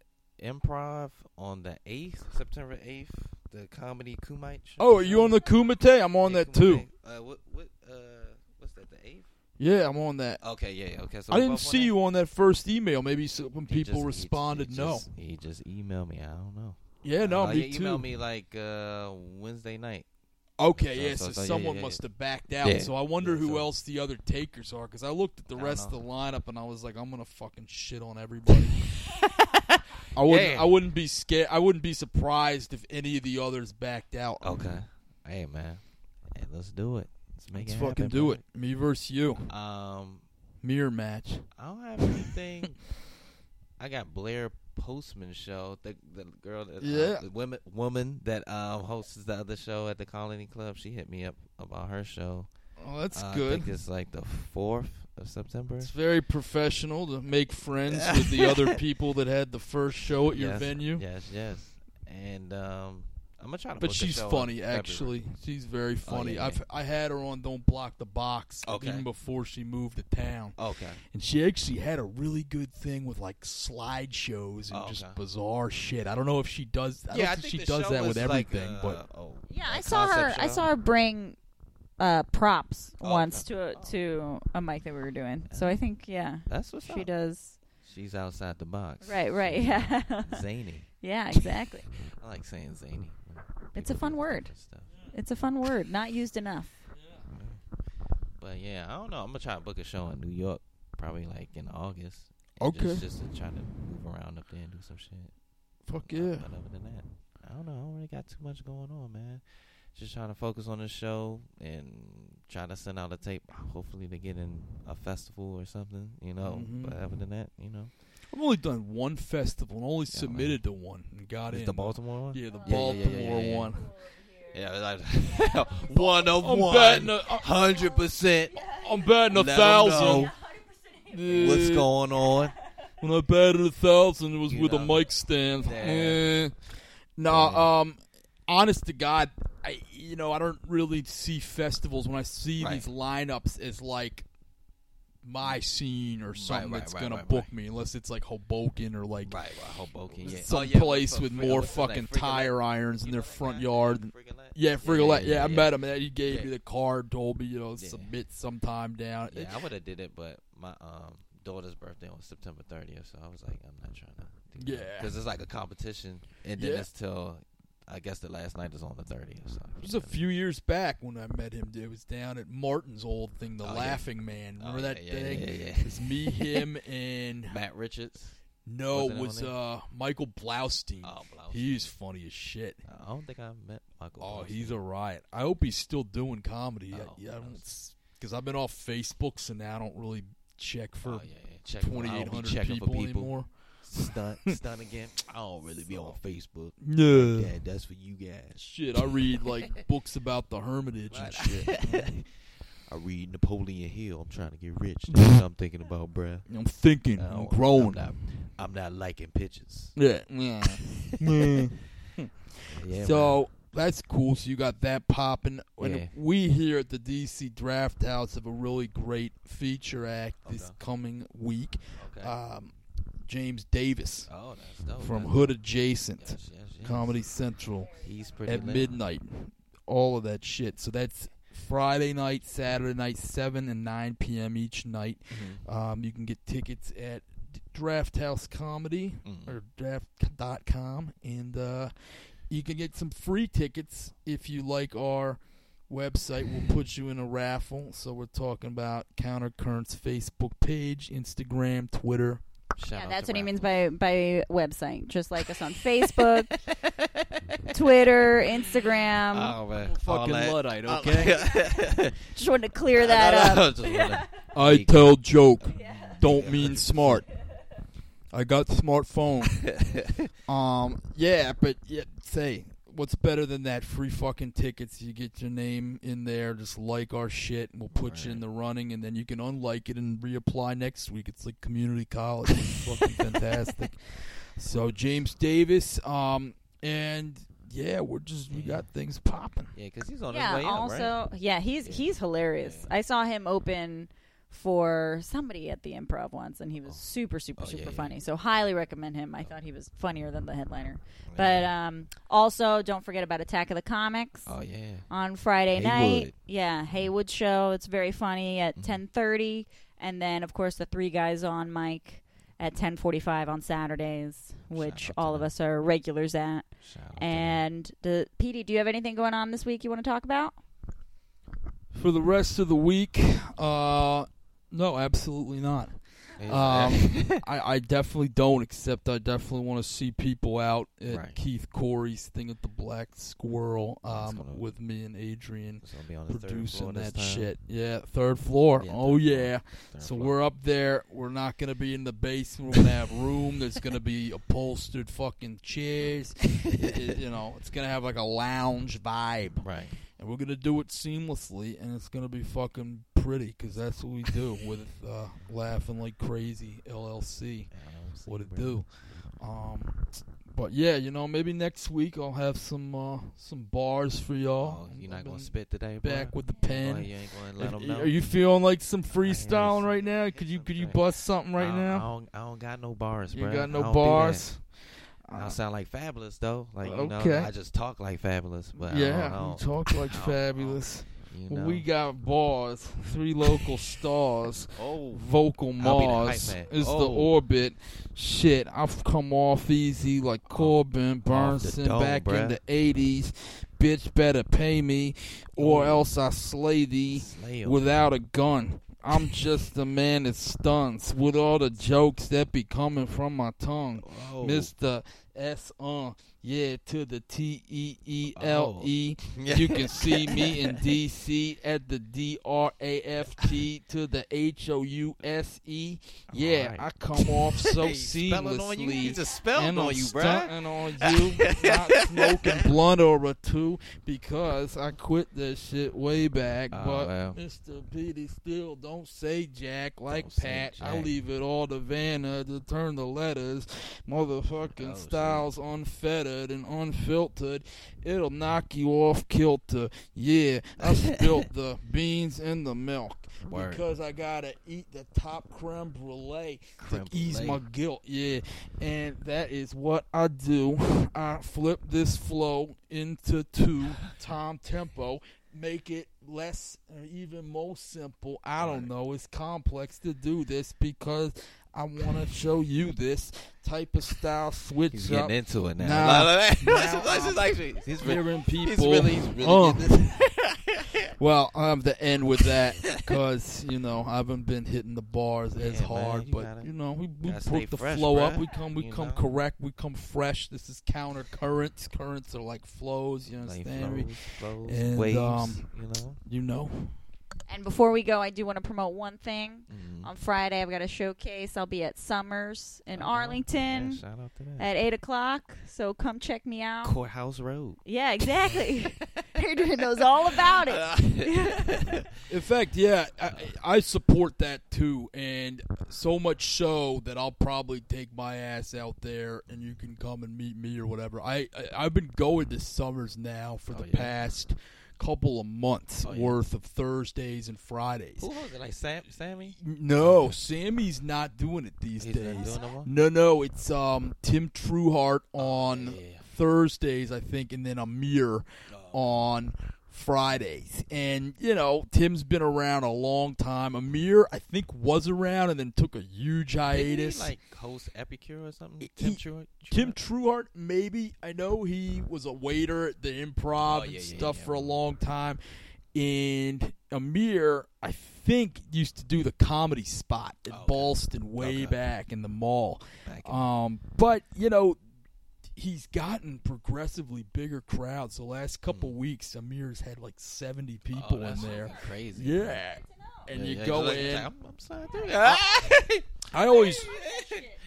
Speaker 3: improv on the eighth, September eighth, the comedy Kumite. Show.
Speaker 1: Oh, are you on the Kumite? I'm on
Speaker 3: Yeah,
Speaker 1: that too.
Speaker 3: Uh, what what uh, what's that? The eighth?
Speaker 1: Yeah, I'm on that.
Speaker 3: Okay, yeah, yeah, okay. So
Speaker 1: I didn't
Speaker 3: on
Speaker 1: see you on that first email. Maybe so, when people
Speaker 3: just-
Speaker 1: responded
Speaker 3: he
Speaker 1: no.
Speaker 3: He just emailed me. I don't know.
Speaker 1: Yeah, no,
Speaker 3: uh,
Speaker 1: me
Speaker 3: he
Speaker 1: too.
Speaker 3: emailed me like uh, Wednesday night.
Speaker 1: Okay,
Speaker 3: So-
Speaker 1: yeah,
Speaker 3: so-
Speaker 1: so,
Speaker 3: so,
Speaker 1: someone
Speaker 3: yeah, yeah.
Speaker 1: must have backed out.
Speaker 3: Yeah,
Speaker 1: So I wonder who else the other takers are because I looked at the rest of the lineup and I was like, I'm gonna fucking shit on everybody. I wouldn't. I wouldn't be scared. I wouldn't be surprised if any of the others backed out.
Speaker 3: Okay. Hey man, hey, let's do it. Let's make
Speaker 1: Let's
Speaker 3: it
Speaker 1: fucking
Speaker 3: happen,
Speaker 1: do it. Me versus you.
Speaker 3: Um,
Speaker 1: Mirror match.
Speaker 3: I don't have anything. I got Blair Postman show. The the girl that
Speaker 1: Yeah.
Speaker 3: uh, the woman woman that um hosts the other show at the Colony Club. She hit me up about her show.
Speaker 1: Oh, that's
Speaker 3: Uh, I
Speaker 1: good.
Speaker 3: think it's like the fourth of September.
Speaker 1: It's very professional to make friends with the other people that had the first show at your
Speaker 3: Yes,
Speaker 1: venue.
Speaker 3: Yes, yes. And um, I'm gonna try to.
Speaker 1: But
Speaker 3: book
Speaker 1: she's
Speaker 3: show
Speaker 1: funny,
Speaker 3: February.
Speaker 1: actually. She's very funny.
Speaker 3: yeah,
Speaker 1: I've
Speaker 3: yeah.
Speaker 1: I had her on Don't Block the Box
Speaker 3: Okay.
Speaker 1: even before she moved to town,
Speaker 3: Okay.
Speaker 1: and she actually had a really good thing with like slideshows and
Speaker 3: Oh,
Speaker 1: just
Speaker 3: okay.
Speaker 1: bizarre shit. I don't know if she does. I
Speaker 3: yeah,
Speaker 1: don't
Speaker 3: I
Speaker 1: think,
Speaker 3: think
Speaker 1: she
Speaker 3: the
Speaker 1: does
Speaker 3: show
Speaker 1: that with
Speaker 3: is like,
Speaker 1: everything.
Speaker 3: uh,
Speaker 1: but
Speaker 3: oh,
Speaker 2: Yeah, I saw her.
Speaker 3: concept
Speaker 2: I saw her bring uh, props
Speaker 3: Oh,
Speaker 2: once
Speaker 3: okay.
Speaker 2: to to a mic that we were doing. So I think yeah,
Speaker 3: That's what
Speaker 2: she
Speaker 3: up.
Speaker 2: does.
Speaker 3: She's outside the box.
Speaker 2: Right, right, yeah,
Speaker 3: Zany.
Speaker 2: yeah, exactly.
Speaker 3: I like saying zany.
Speaker 2: It's a fun word.
Speaker 3: different.
Speaker 2: It's a fun word, not used enough.
Speaker 3: But yeah, I don't know. I'm gonna try to book a show in New York, probably like in August.
Speaker 1: Okay.
Speaker 3: Just, just to try to move around up there and do some shit.
Speaker 1: fuck yeah,
Speaker 3: But other than that, I don't know. I don't really got too much going on, man. Just trying to focus on the show and try to send out a tape. Hopefully to get in a festival or something, you know.
Speaker 1: Mhm.
Speaker 3: But other than that, you know,
Speaker 1: I've only done one festival and only
Speaker 3: Yeah,
Speaker 1: submitted to one and got
Speaker 3: Is
Speaker 1: in.
Speaker 3: the Baltimore one.
Speaker 1: Yeah, the
Speaker 3: Yeah, yeah, yeah,
Speaker 1: Baltimore
Speaker 3: yeah, yeah, yeah.
Speaker 1: one.
Speaker 3: Yeah, like one of
Speaker 1: I'm
Speaker 3: one,
Speaker 1: betting a-
Speaker 3: hundred percent.
Speaker 1: I'm betting a
Speaker 3: Let 'em
Speaker 1: thousand.
Speaker 3: know What's going on?
Speaker 1: When I batted a thousand, it was
Speaker 3: You
Speaker 1: with a mic stand.
Speaker 3: Yeah.
Speaker 1: Eh. No,
Speaker 3: Yeah.
Speaker 1: um, honest to God, I you know I don't really see festivals when I see
Speaker 3: Right.
Speaker 1: these lineups as like my scene or something
Speaker 3: right,
Speaker 1: that's
Speaker 3: right,
Speaker 1: gonna
Speaker 3: right,
Speaker 1: book me, unless it's like Hoboken or like
Speaker 3: Right, Hoboken. Yeah,
Speaker 1: some
Speaker 3: Oh, yeah,
Speaker 1: place with more
Speaker 3: what's the name?
Speaker 1: fucking
Speaker 3: Frigolette?
Speaker 1: tire irons in their front yard.
Speaker 3: Frigolette?
Speaker 1: Yeah, Frigolette. Yeah,
Speaker 3: yeah,
Speaker 1: I met him. and He gave
Speaker 3: Yeah.
Speaker 1: me the card, told me you know
Speaker 3: Yeah.
Speaker 1: submit sometime down.
Speaker 3: Yeah, I would have did it, but my um daughter's birthday was September 30th, so I was like, I'm not trying to.
Speaker 1: Yeah.
Speaker 3: because it's like a competition, and then
Speaker 1: Yeah.
Speaker 3: it's till I guess the last night is on the 30th. So
Speaker 1: It was a few years back when I met him. It was down at Martin's old thing, the
Speaker 3: Oh, yeah.
Speaker 1: Laughing Man. Remember
Speaker 3: Oh,
Speaker 1: that
Speaker 3: yeah, yeah,
Speaker 1: thing?
Speaker 3: Yeah, yeah,
Speaker 1: It was me, him, and
Speaker 3: Matt Richards.
Speaker 1: no,
Speaker 3: Wasn't
Speaker 1: it was uh, Michael Blaustein.
Speaker 3: Oh, Blouse.
Speaker 1: He's funny as shit.
Speaker 3: I don't think I met Michael.
Speaker 1: Oh,
Speaker 3: Blouse.
Speaker 1: he's a riot. I hope he's still doing comedy.
Speaker 3: Oh,
Speaker 1: yeah, I because I've been off Facebook, so now I don't really check for
Speaker 3: Oh, yeah, yeah. Check him out. I
Speaker 1: twenty
Speaker 3: be checking
Speaker 1: people,
Speaker 3: for people.
Speaker 1: anymore.
Speaker 3: Stunt, stunt again. I don't really be on Facebook.
Speaker 1: No.
Speaker 3: Yeah, that's for you guys.
Speaker 1: Shit, I read like books about the Hermitage and shit.
Speaker 3: I read Napoleon Hill. I'm trying to get rich. That's what I'm thinking about, bruh.
Speaker 1: I'm thinking,
Speaker 3: I
Speaker 1: I'm
Speaker 3: don't-
Speaker 1: growing.
Speaker 3: I'm not, I'm not liking pictures.
Speaker 1: Yeah. yeah. Yeah.
Speaker 3: Yeah,
Speaker 1: so that's cool. So you got that popping. And
Speaker 3: Yeah.
Speaker 1: we here at the DC Draft House have a really great feature act this coming week.
Speaker 3: okay.
Speaker 1: Um, James Davis
Speaker 3: oh, that's dope.
Speaker 1: from Hood. Adjacent,
Speaker 3: Yes, yes, yes.
Speaker 1: Comedy Central
Speaker 3: He's pretty
Speaker 1: at midnight. All of that shit. So that's Friday night, Saturday night, 7 and 9 p.m. each night.
Speaker 3: Mhm.
Speaker 1: Um, you can get tickets at D- Draft House Comedy
Speaker 3: Mhm.
Speaker 1: or draft.com and uh, you can get some free tickets if you like our website we'll put you in a raffle so we're talking about countercurrents facebook page instagram twitter
Speaker 3: Shout
Speaker 2: yeah, that's
Speaker 3: to
Speaker 2: what he means by by website. Just like us on Facebook, Twitter, Instagram.
Speaker 3: Oh man,
Speaker 1: fucking
Speaker 3: that-
Speaker 1: luddite okay?
Speaker 2: Just wanted to clear that
Speaker 3: No, no,
Speaker 2: up.
Speaker 3: just
Speaker 1: i tell joke. Don't mean smart. I got smartphone. Um yeah but yeah say what's better than that? Free fucking tickets. You get your name in there. Just like our shit, and we'll put you in the running, and then you can unlike it and reapply next week. It's like community college. It's fucking fantastic. So James Davis, um, and yeah, we're just we got things popping.
Speaker 3: Yeah, because he's on
Speaker 2: yeah.
Speaker 3: his way up,
Speaker 2: also,
Speaker 3: right?
Speaker 2: yeah, he's
Speaker 3: Yeah.
Speaker 2: he's hilarious.
Speaker 3: Yeah.
Speaker 2: I saw him open for somebody at the Improv once, and he was
Speaker 3: Oh.
Speaker 2: super, super,
Speaker 3: Oh,
Speaker 2: super
Speaker 3: yeah.
Speaker 2: funny. So highly recommend him. I thought he was funnier than the headliner.
Speaker 3: Yeah.
Speaker 2: But um, also, don't forget about Attack of the Comics
Speaker 3: oh yeah,
Speaker 2: on Friday night. Yeah, Haywood show. It's very funny at
Speaker 3: Mhm.
Speaker 2: ten thirty, and then of course the three guys on mic at ten forty five on Saturdays, which all of us are regulars at.
Speaker 3: Shout out to him.
Speaker 2: And the PD, do you have anything going on this week you want to talk about?
Speaker 1: For the rest of the week, uh, no, absolutely not. Um, I, I definitely don't, except I definitely want to see people out at
Speaker 3: Right.
Speaker 1: Keith Corey's thing at the Black Squirrel um,
Speaker 3: gonna-
Speaker 1: with me and Adrian
Speaker 3: it's gonna be on the
Speaker 1: producing that shit. Yeah, third floor.
Speaker 3: Yeah,
Speaker 1: oh
Speaker 3: third
Speaker 1: yeah.
Speaker 3: Third
Speaker 1: So
Speaker 3: floor.
Speaker 1: we're up there. We're not gonna be in the basement. We're gonna have room. There's gonna be upholstered fucking chairs. It- it- you know, it's gonna have like a lounge vibe,
Speaker 3: right.
Speaker 1: And we're gonna do it seamlessly, and it's gonna be fucking pretty because that's what we do with uh, laughing like crazy LLC. What it do? Um, but yeah, you know, maybe next week I'll have some uh, some bars for y'all.
Speaker 3: Oh, you're not gonna spit today, bro?
Speaker 1: back with the
Speaker 3: Oh,
Speaker 1: pen.
Speaker 3: you ain't gonna let
Speaker 1: If-
Speaker 3: them know.
Speaker 1: Are you feeling like some freestyling right now? Could you could you bust something right
Speaker 3: I,
Speaker 1: now?
Speaker 3: I don't, I don't got no bars,
Speaker 1: You
Speaker 3: bro.
Speaker 1: got no bars.
Speaker 3: I
Speaker 1: Uh,
Speaker 3: sound like Fabolous though. Like you know,
Speaker 1: Okay.
Speaker 3: I just talk like Fabolous. But I
Speaker 1: yeah,
Speaker 3: don't,
Speaker 1: you talk like Fabolous.
Speaker 3: you know.
Speaker 1: we got bars. Three local stars.
Speaker 3: oh,
Speaker 1: Vocal
Speaker 3: the
Speaker 1: Mars is the
Speaker 3: Oh.
Speaker 1: orbit. Shit, I've come off easy like Corbin Bernsen
Speaker 3: dome,
Speaker 1: back in the 80s. Bitch better pay me or
Speaker 3: Oh.
Speaker 1: else I slay thee
Speaker 3: slay
Speaker 1: without a gun. I'm just a man that stunts with all the jokes that be coming from my tongue.
Speaker 3: oh.
Speaker 1: Mr. S uh yeah to the T E E L E. You can see me in DC at the D R A F T to the H O U S E. Yeah,
Speaker 3: Alright.
Speaker 1: I come off so
Speaker 3: spelling on you.
Speaker 1: Seamlessly.
Speaker 3: just spelled on you, bruh.
Speaker 1: stunting on you, not smoking blunt or a two, because I quit that shit way back.
Speaker 3: Oh,
Speaker 1: but
Speaker 3: well.
Speaker 1: Mr. Petey still don't say Jack like
Speaker 3: Don't
Speaker 1: Pat. I leave it all to Vanna to turn the letters. Motherfucking
Speaker 3: Oh, shit.
Speaker 1: Styles unfettered and unfiltered. It'll knock you off kilter. Yeah, I spilt the beans in the milk.
Speaker 3: Word.
Speaker 1: Because I gotta eat the top creme brulee
Speaker 3: Creme
Speaker 1: to ease
Speaker 3: brulee.
Speaker 1: my guilt. Yeah, and that is what I do. I flip this flow into two time tempo, make it less or even more simple. I don't know. It's complex to do this because I want to show you this type of style switch
Speaker 3: He's
Speaker 1: up.
Speaker 3: getting into it now.
Speaker 1: Nah.
Speaker 3: Like,
Speaker 1: Now
Speaker 3: this is- this is
Speaker 1: I'm
Speaker 3: actually, he's really,
Speaker 1: Hearing
Speaker 3: he's really, he's really
Speaker 1: Oh.
Speaker 3: getting this.
Speaker 1: Well, I have to end with that because you know I haven't been hitting the bars as
Speaker 3: Yeah, man,
Speaker 1: hard,
Speaker 3: you
Speaker 1: but
Speaker 3: gotta-
Speaker 1: you know we, we
Speaker 3: gotta
Speaker 1: put the
Speaker 3: fresh,
Speaker 1: flow up. We come, we
Speaker 3: you
Speaker 1: come
Speaker 3: know?
Speaker 1: correct. We come fresh. This is counter currents. Currents are like flows. You understand me?
Speaker 3: flows, flows,
Speaker 1: And,
Speaker 3: waves,
Speaker 1: um,
Speaker 3: you know.
Speaker 1: You know.
Speaker 2: And before we go, I do want to promote one thing.
Speaker 3: Mhm.
Speaker 2: On Friday, I've got a showcase. I'll be at Summers in
Speaker 3: Uh-huh.
Speaker 2: Arlington
Speaker 3: Yeah, shout out to that.
Speaker 2: at 8 o'clock. So come check me out.
Speaker 3: Courthouse Road.
Speaker 2: Yeah, exactly. Adrian knows all about it.
Speaker 1: In fact, yeah, I, I support that too, and so much so that I'll probably take my ass out there, and you can come and meet me or whatever. I, I I've been going to Summers now for
Speaker 3: Oh,
Speaker 1: the
Speaker 3: yeah.
Speaker 1: past couple of months
Speaker 3: Oh, yeah.
Speaker 1: worth of Thursdays and Fridays.
Speaker 3: Who was it? Like Sam, Sammy?
Speaker 1: No, Sammy's not doing it these
Speaker 3: He's
Speaker 1: days.
Speaker 3: no?
Speaker 1: No, no, it's um Tim Trueheart on
Speaker 3: Oh, yeah.
Speaker 1: Thursdays, I think, and then Amir on Fridays. And, you know, Tim's been around a long time. Amir, I think, was around and then took a huge hiatus.
Speaker 3: like host Epicure or something?
Speaker 1: He-
Speaker 3: Tim Truitt?
Speaker 1: Tim maybe. I know he was a waiter at the improv
Speaker 3: Oh,
Speaker 1: and
Speaker 3: yeah, yeah,
Speaker 1: stuff
Speaker 3: yeah.
Speaker 1: for a long time. And Amir, I think, used to do the comedy spot at
Speaker 3: Oh, okay.
Speaker 1: Ballston way
Speaker 3: Okay.
Speaker 1: back in the mall. Um, but you know, he's gotten progressively bigger crowds. The last couple weeks, Amir's had like seventy people in
Speaker 3: that's
Speaker 1: there.
Speaker 3: Crazy.
Speaker 1: Yeah, and
Speaker 3: Yeah,
Speaker 1: you
Speaker 3: yeah,
Speaker 1: go
Speaker 3: like,
Speaker 1: in.
Speaker 3: I'm, I'm sorry, dude.
Speaker 1: I always,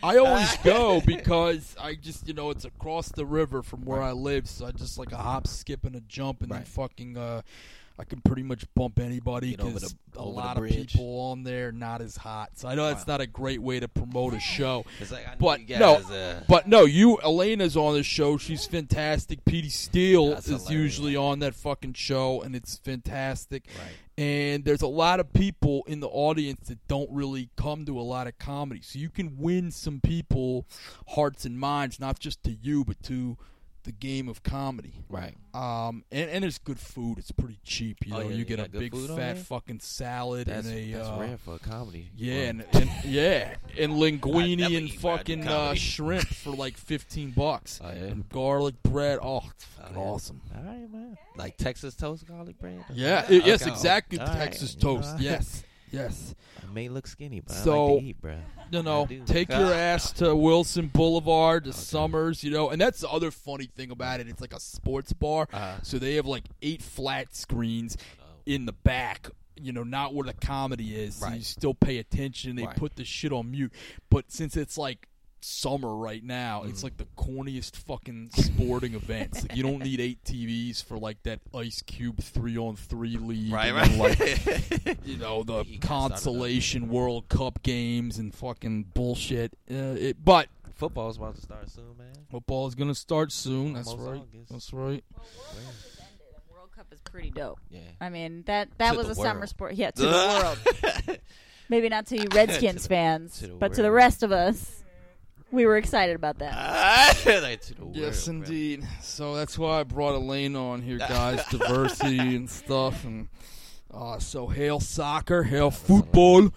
Speaker 1: I always go because I just, you know, it's across the river from where I live, so I just like a hop, skip, and a jump, and then fucking, uh, I can pretty much bump anybody because a lot of people on there not as hot. So I know that's
Speaker 3: Wow.
Speaker 1: not a great way to promote a show.
Speaker 3: Like
Speaker 1: But, no,
Speaker 3: guys, uh,
Speaker 1: But no, you Elena's on the show. She's fantastic. Petey Steele
Speaker 3: That's
Speaker 1: is
Speaker 3: hilarious.
Speaker 1: usually on that fucking show, and it's fantastic.
Speaker 3: right.
Speaker 1: And there's a lot of people in the audience that don't really come to a lot of comedy, so you can win some people hearts and minds, not just to you, but to the game of comedy.
Speaker 3: Right.
Speaker 1: Um, and, and there's good food. It's pretty cheap. You
Speaker 3: Oh,
Speaker 1: know,
Speaker 3: yeah,
Speaker 1: you get a big fat fucking salad
Speaker 3: That's,
Speaker 1: and a
Speaker 3: that's
Speaker 1: uh,
Speaker 3: rare for a comedy.
Speaker 1: yeah, and, and yeah, and linguine and
Speaker 3: eat where I do
Speaker 1: fucking uh, shrimp for like fifteen bucks,
Speaker 3: Oh, yeah.
Speaker 1: and garlic bread. Oh, it's fucking
Speaker 3: Oh,
Speaker 1: awesome.
Speaker 3: All right, man. Like Texas toast garlic bread.
Speaker 1: Yeah, it- yes, exactly.
Speaker 3: All right.
Speaker 1: Texas
Speaker 3: know,
Speaker 1: toast. Yes, yes.
Speaker 3: I may look skinny, but I
Speaker 1: So,
Speaker 3: like to eat, bro.
Speaker 1: You know, take your ass to Wilson Boulevard, to Summers. You know, and that's the other funny thing about it. It's like a sports bar,
Speaker 3: Uh,
Speaker 1: so they have like eight flat screens
Speaker 3: oh,
Speaker 1: in the back. You know, not where the comedy is. So you still pay attention. They
Speaker 3: Right.
Speaker 1: put the shit on mute. But since it's like summer right now, it's
Speaker 3: Mhm.
Speaker 1: like the corniest fucking sporting events. Like, you don't need eight TVs for like that Ice Cube three on three league.
Speaker 3: right,
Speaker 1: and
Speaker 3: right.
Speaker 1: then, like you know the
Speaker 3: You gotta start it up.
Speaker 1: consolation World Cup games and fucking bullshit. Uh, it, but
Speaker 3: Football's about to start soon, man.
Speaker 1: football is gonna start soon. That's
Speaker 3: Almost
Speaker 1: right.
Speaker 3: August.
Speaker 1: That's right.
Speaker 2: World Cup is pretty dope.
Speaker 3: Yeah.
Speaker 2: I mean that that
Speaker 3: To
Speaker 2: was
Speaker 3: the
Speaker 2: a summer sport. Yeah, to the world. Maybe not to you Redskins
Speaker 3: To the-
Speaker 2: fans,
Speaker 3: to the
Speaker 2: but to the rest of us, we were excited about that.
Speaker 3: Like, to the
Speaker 1: Yes,
Speaker 3: world, bro.
Speaker 1: indeed. So that's why I brought Elaine on here, guys. diversity and stuff, and uh, so hail soccer, hail football.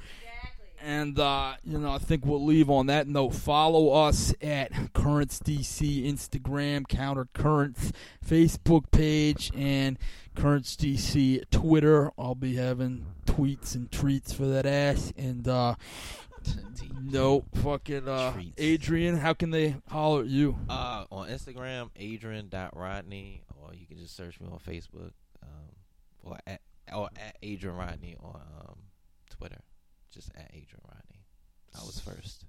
Speaker 1: And uh, you know, I think we'll leave on that note. Follow us at Currents DC Instagram, Counter Currents Facebook page, and Currents DC Twitter. I'll be having tweets and treats for that ass. And uh, no fucking uh,
Speaker 3: Treats.
Speaker 1: Adrian, how can they holler at you?
Speaker 3: Uh, on Instagram, Adrian.Rodney, or you can just search me on Facebook, um, or at or at Adrian Rodney on um, Twitter. Just at Adrian Rodney. I was first.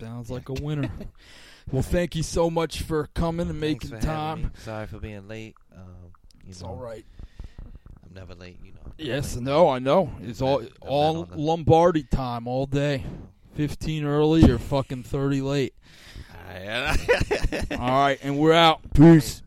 Speaker 1: Sounds like a winner. well, thank you so much for coming and making time.
Speaker 3: Sorry for being late. Um, you
Speaker 1: It's
Speaker 3: know,
Speaker 1: all right.
Speaker 3: I'm never late. You know.
Speaker 1: Yes,
Speaker 3: Late.
Speaker 1: no, I know. It's all all
Speaker 3: the-
Speaker 1: Lombardi time all day. Fifteen early or fucking thirty late.
Speaker 3: Ah, all right.
Speaker 1: All right, and we're out. Peace.